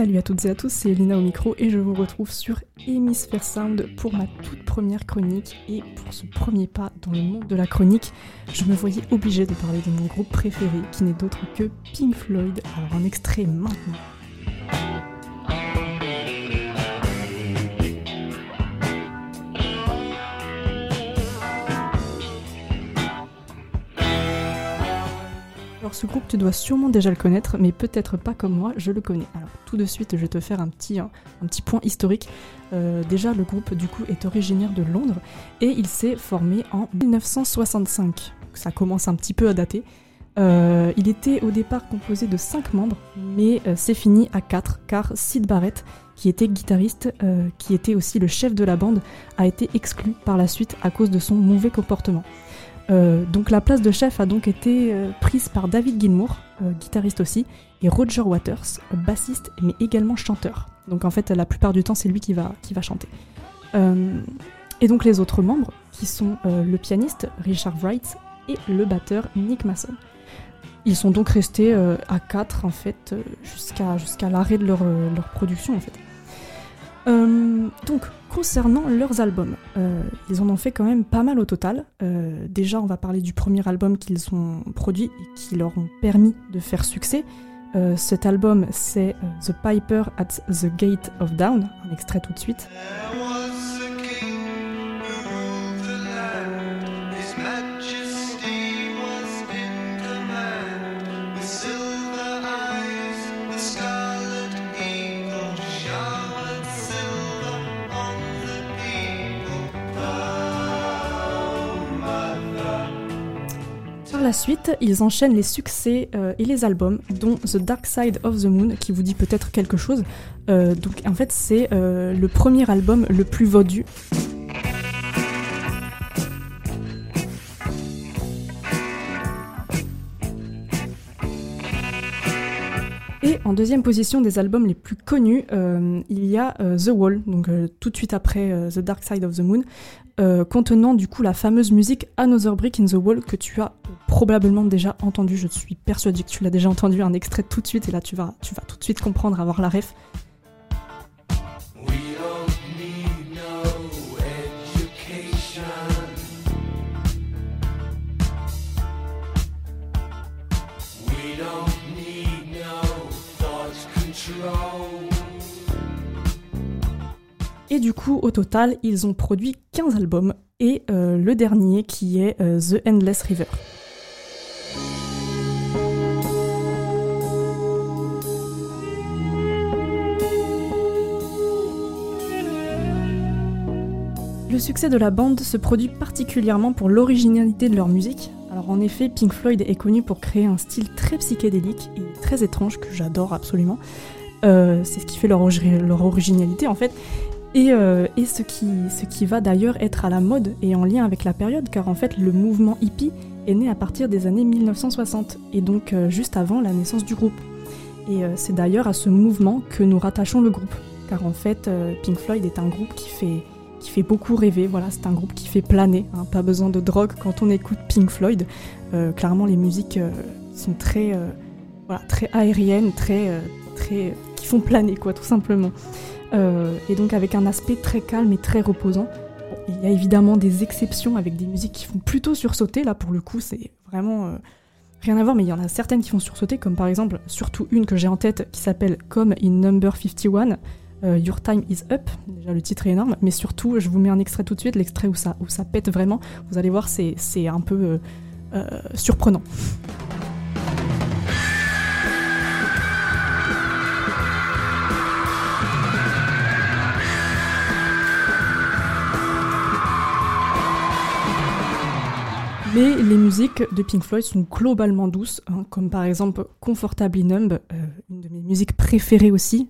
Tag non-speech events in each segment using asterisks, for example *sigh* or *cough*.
Salut à toutes et à tous, c'est Elina au micro et je vous retrouve sur Hemisphere Sound pour ma toute première chronique. Et pour ce premier pas dans le monde de la chronique, je me voyais obligée de parler de mon groupe préféré qui n'est d'autre que Pink Floyd. Alors un extrait maintenant. Ce groupe, tu dois sûrement déjà le connaître, mais peut-être pas comme moi, je le connais. Alors tout de suite, je vais te faire un petit, petit point historique. Euh, déjà, le groupe du coup est originaire de Londres et il s'est formé en 1965. Ça commence un petit peu à dater. Euh, il était au départ composé de 5 membres, mais euh, c'est fini à 4 car Sid Barrett, qui était guitariste, qui était aussi le chef de la bande, a été exclu par la suite à cause de son mauvais comportement. Euh, donc la place de chef a donc été euh, prise par David Gilmour, euh, guitariste aussi, et Roger Waters, bassiste mais également chanteur. Donc en fait la plupart du temps c'est lui qui va, qui va chanter. et donc les autres membres, qui sont le pianiste Richard Wright et le batteur Nick Mason. Ils sont donc restés à 4 en fait jusqu'à l'arrêt de leur, leur, production en fait. Donc Concernant leurs albums, euh, ils en ont fait quand même pas mal au total. Euh, déjà, on va parler du premier album qu'ils ont produit et qui leur ont permis de faire succès. Euh, cet album, c'est The Piper at the Gate of Down, un extrait tout de suite. La suite, ils enchaînent les succès euh, et les albums, dont The Dark Side of the Moon, qui vous dit peut-être quelque chose. Euh, donc en fait, c'est euh, le premier album le plus vendu. Et en deuxième position des albums les plus connus, il y a The Wall, donc tout de suite après The Dark Side of the Moon, contenant du coup la fameuse musique Another Brick in the Wall que tu as probablement déjà entendu. Je suis persuadée que tu l'as déjà entendu, un extrait tout de suite, et là tu vas, tu vas tout de suite comprendre, avoir la ref. Et du coup, au total, ils ont produit 15 albums et euh, le dernier qui est euh, The Endless River. Le succès de la bande se produit particulièrement pour l'originalité de leur musique. Alors en effet, Pink Floyd est connu pour créer un style très psychédélique et très étrange que j'adore absolument. Euh, c'est ce qui fait leur, originalité en fait. Euh, et, ce, qui, ce qui va d'ailleurs être à la mode et en lien avec la période, car en fait le mouvement hippie est né à partir des années 1960, et donc euh, juste avant la naissance du groupe. Et euh, c'est d'ailleurs à ce mouvement que nous rattachons le groupe, car en fait Pink Floyd est un groupe qui fait, qui fait beaucoup rêver, voilà, c'est un groupe qui fait planer, hein, pas besoin de drogue quand on écoute Pink Floyd. clairement les musiques sont très, voilà, très aériennes, très, très, qui font planer quoi, tout simplement. Euh, et donc avec un aspect très calme et très reposant. il y a évidemment des exceptions avec des musiques qui font plutôt sursauter, là pour le coup c'est vraiment euh, rien à voir, mais il y en a certaines qui font sursauter, comme par exemple, surtout une que j'ai en tête qui s'appelle Come in Number 51, euh, Your Time is Up, déjà le titre est énorme, mais surtout je vous mets un extrait tout de suite, l'extrait où ça, où ça pète vraiment, vous allez voir c'est un peu surprenant. Mais les musiques de Pink Floyd sont globalement douces, hein, comme par exemple Comfortably Numb, euh, une de mes musiques préférées aussi.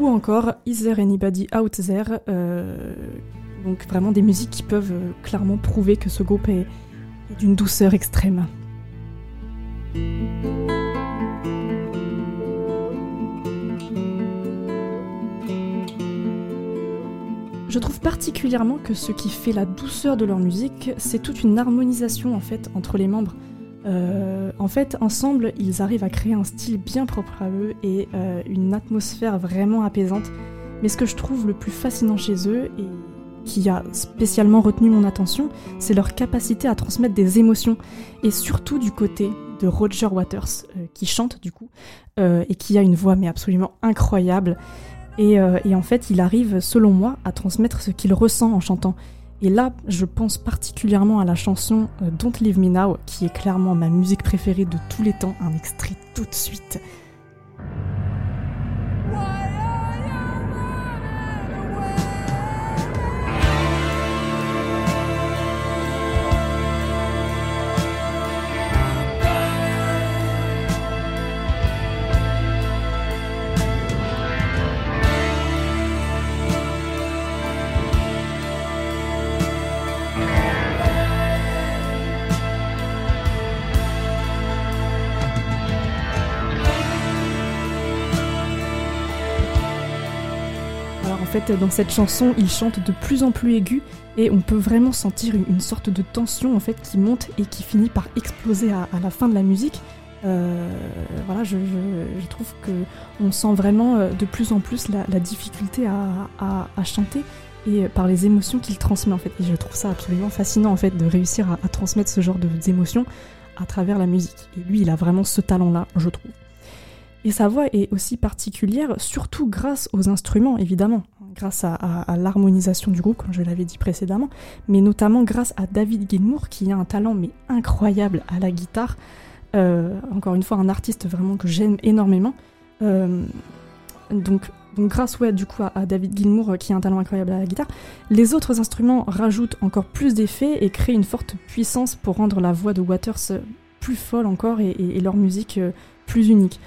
ou encore Is There Anybody Out There euh, Donc vraiment des musiques qui peuvent euh, clairement prouver que ce groupe est, est d'une douceur extrême. Je trouve particulièrement que ce qui fait la douceur de leur musique, c'est toute une harmonisation en fait entre les membres. Euh, en fait, ensemble, ils arrivent à créer un style bien propre à eux et euh, une atmosphère vraiment apaisante. Mais ce que je trouve le plus fascinant chez eux et qui a spécialement retenu mon attention, c'est leur capacité à transmettre des émotions et surtout du côté de Roger Waters euh, qui chante du coup et qui a une voix mais absolument incroyable. Et, et en fait, il arrive, selon moi, à transmettre ce qu'il ressent en chantant. Et là, je pense particulièrement à la chanson euh, Don't Leave Me Now, qui est clairement ma musique préférée de tous les temps, un extrait tout de suite. Dans cette chanson, il chante de plus en plus aigu et on peut vraiment sentir une, sorte de tension en fait qui monte et qui finit par exploser à, la fin de la musique. Euh, voilà, je, trouve que on sent vraiment euh, de plus en plus la, difficulté à, chanter et par les émotions qu'il transmet en fait. Et je trouve ça absolument fascinant en fait de réussir à, transmettre ce genre d'émotions à travers la musique. Et lui, il a vraiment ce talent-là, je trouve. Et sa voix est aussi particulière, surtout grâce aux instruments, évidemment, grâce à, l'harmonisation du groupe, comme je l'avais dit précédemment, mais notamment grâce à David Gilmour, qui a un talent incroyable à la guitare. Euh, encore une fois, un artiste vraiment que j'aime énormément. Euh, donc, grâce à, David Gilmour, qui a un talent incroyable à la guitare, les autres instruments rajoutent encore plus d'effets et créent une forte puissance pour rendre la voix de Waters plus folle encore et, et leur musique euh, plus unique.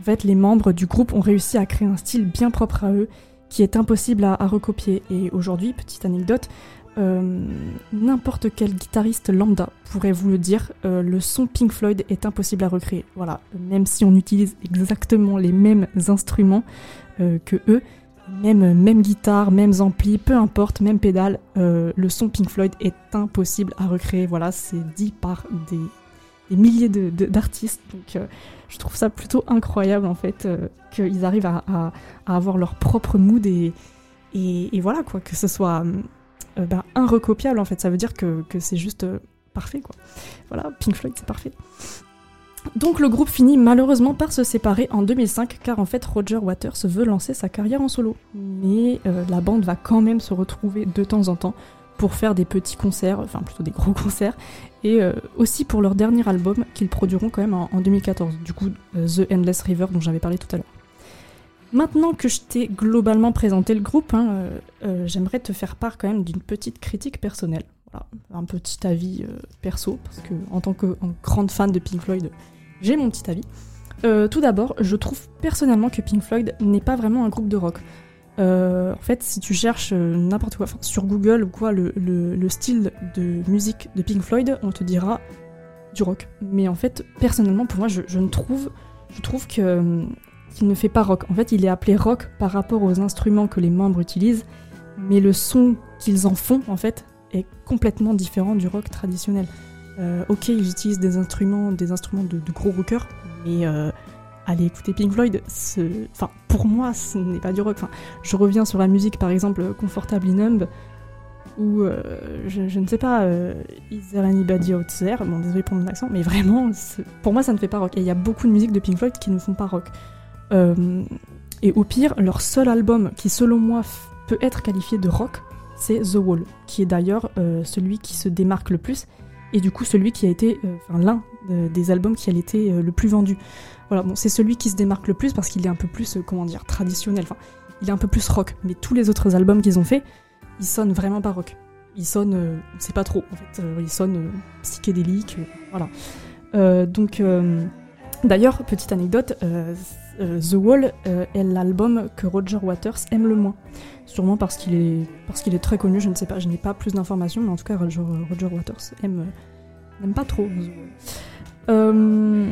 En fait, les membres du groupe ont réussi à créer un style bien propre à eux, qui est impossible à, recopier. Et aujourd'hui, petite anecdote, euh, n'importe quel guitariste lambda pourrait vous le dire, euh, le son Pink Floyd est impossible à recréer. Voilà, même si on utilise exactement les mêmes instruments euh, que eux, même, même guitare, mêmes amplis, peu importe, même pédale, le son Pink Floyd est impossible à recréer. Voilà, c'est dit par des, des milliers d'artistes. Donc euh, je trouve ça plutôt incroyable en fait euh, qu'ils arrivent à, avoir leur propre mood et, voilà quoi, que ce soit euh, ben, un recopiable en fait. Ça veut dire que, que c'est juste parfait quoi. Voilà, Pink Floyd c'est parfait. Donc le groupe finit malheureusement par se séparer en 2005 car en fait Roger Waters veut lancer sa carrière en solo. Mais la bande va quand même se retrouver de temps en temps pour faire des petits concerts, enfin plutôt des gros *laughs* concerts, et euh, aussi pour leur dernier album qu'ils produiront quand même en, 2014, du coup euh, The Endless River dont j'avais parlé tout à l'heure. Maintenant que je t'ai globalement présenté le groupe, hein, euh, j'aimerais te faire part quand même d'une petite critique personnelle. Un petit avis perso, parce que en tant que grande fan de Pink Floyd, j'ai mon petit avis. tout d'abord, je trouve personnellement que Pink Floyd n'est pas vraiment un groupe de rock. Euh, en fait, si tu cherches euh, n'importe quoi, sur Google ou quoi, le, style de musique de Pink Floyd, on te dira du rock. Mais en fait, personnellement, pour moi, je, ne trouve, je trouve que euh, qu'il ne fait pas rock. En fait, il est appelé rock par rapport aux instruments que les membres utilisent, mais le son qu'ils en font, en fait, est complètement différent du rock traditionnel. ok, ils utilisent des instruments, des instruments de, gros rockers, mais allez écouter Pink Floyd. Enfin, pour moi, ce n'est pas du rock. Enfin, je reviens sur la musique, par exemple, Comfortably Numb, ou euh, je, ne sais pas, euh, Is There Anybody Out There? Bon, désolé pour mon accent, mais vraiment, pour moi, ça ne fait pas rock. Et il y a beaucoup de musiques de Pink Floyd qui ne font pas rock. Euh, et au pire, leur seul album qui, selon moi, peut être qualifié de rock, c'est The Wall, qui est d'ailleurs celui qui se démarque le plus, et du coup celui qui a été, enfin l'un des albums qui a été le plus vendu. Voilà, bon, c'est celui qui se démarque le plus parce qu'il est un peu plus, euh, comment dire, traditionnel. Enfin, il est un peu plus rock. Mais tous les autres albums qu'ils ont fait, ils sonnent vraiment pas rock. Ils sonnent, euh, c'est pas trop. Euh, ils sonnent psychédéliques, voilà. donc, d'ailleurs, petite anecdote, The Wall est l'album que Roger Waters aime le moins. Sûrement parce qu'il est, parce qu'il est très connu, je ne sais pas, je n'ai pas plus d'informations, mais en tout cas, Roger, Waters aime, n'aime pas trop The Wall.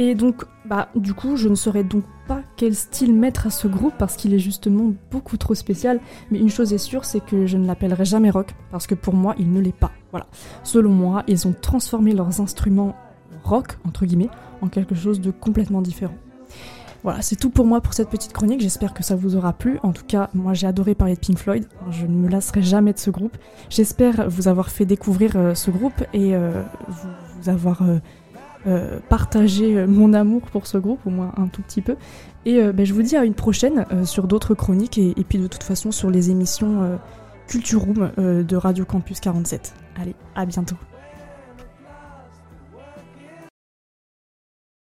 Et donc, bah, du coup, je ne saurais donc pas quel style mettre à ce groupe parce qu'il est justement beaucoup trop spécial. Mais une chose est sûre, c'est que je ne l'appellerai jamais rock parce que pour moi, il ne l'est pas. Voilà. Selon moi, ils ont transformé leurs instruments rock, entre guillemets, en quelque chose de complètement différent. Voilà, c'est tout pour moi pour cette petite chronique. J'espère que ça vous aura plu. En tout cas, moi j'ai adoré parler de Pink Floyd. Je ne me lasserai jamais de ce groupe. J'espère vous avoir fait découvrir euh, ce groupe et euh, vous, avoir euh, partagé mon amour pour ce groupe, au moins un tout petit peu. Et ben, je vous dis à une prochaine sur d'autres chroniques et, et, puis de toute façon sur les émissions Culture Room de Radio Campus 47. Allez, à bientôt.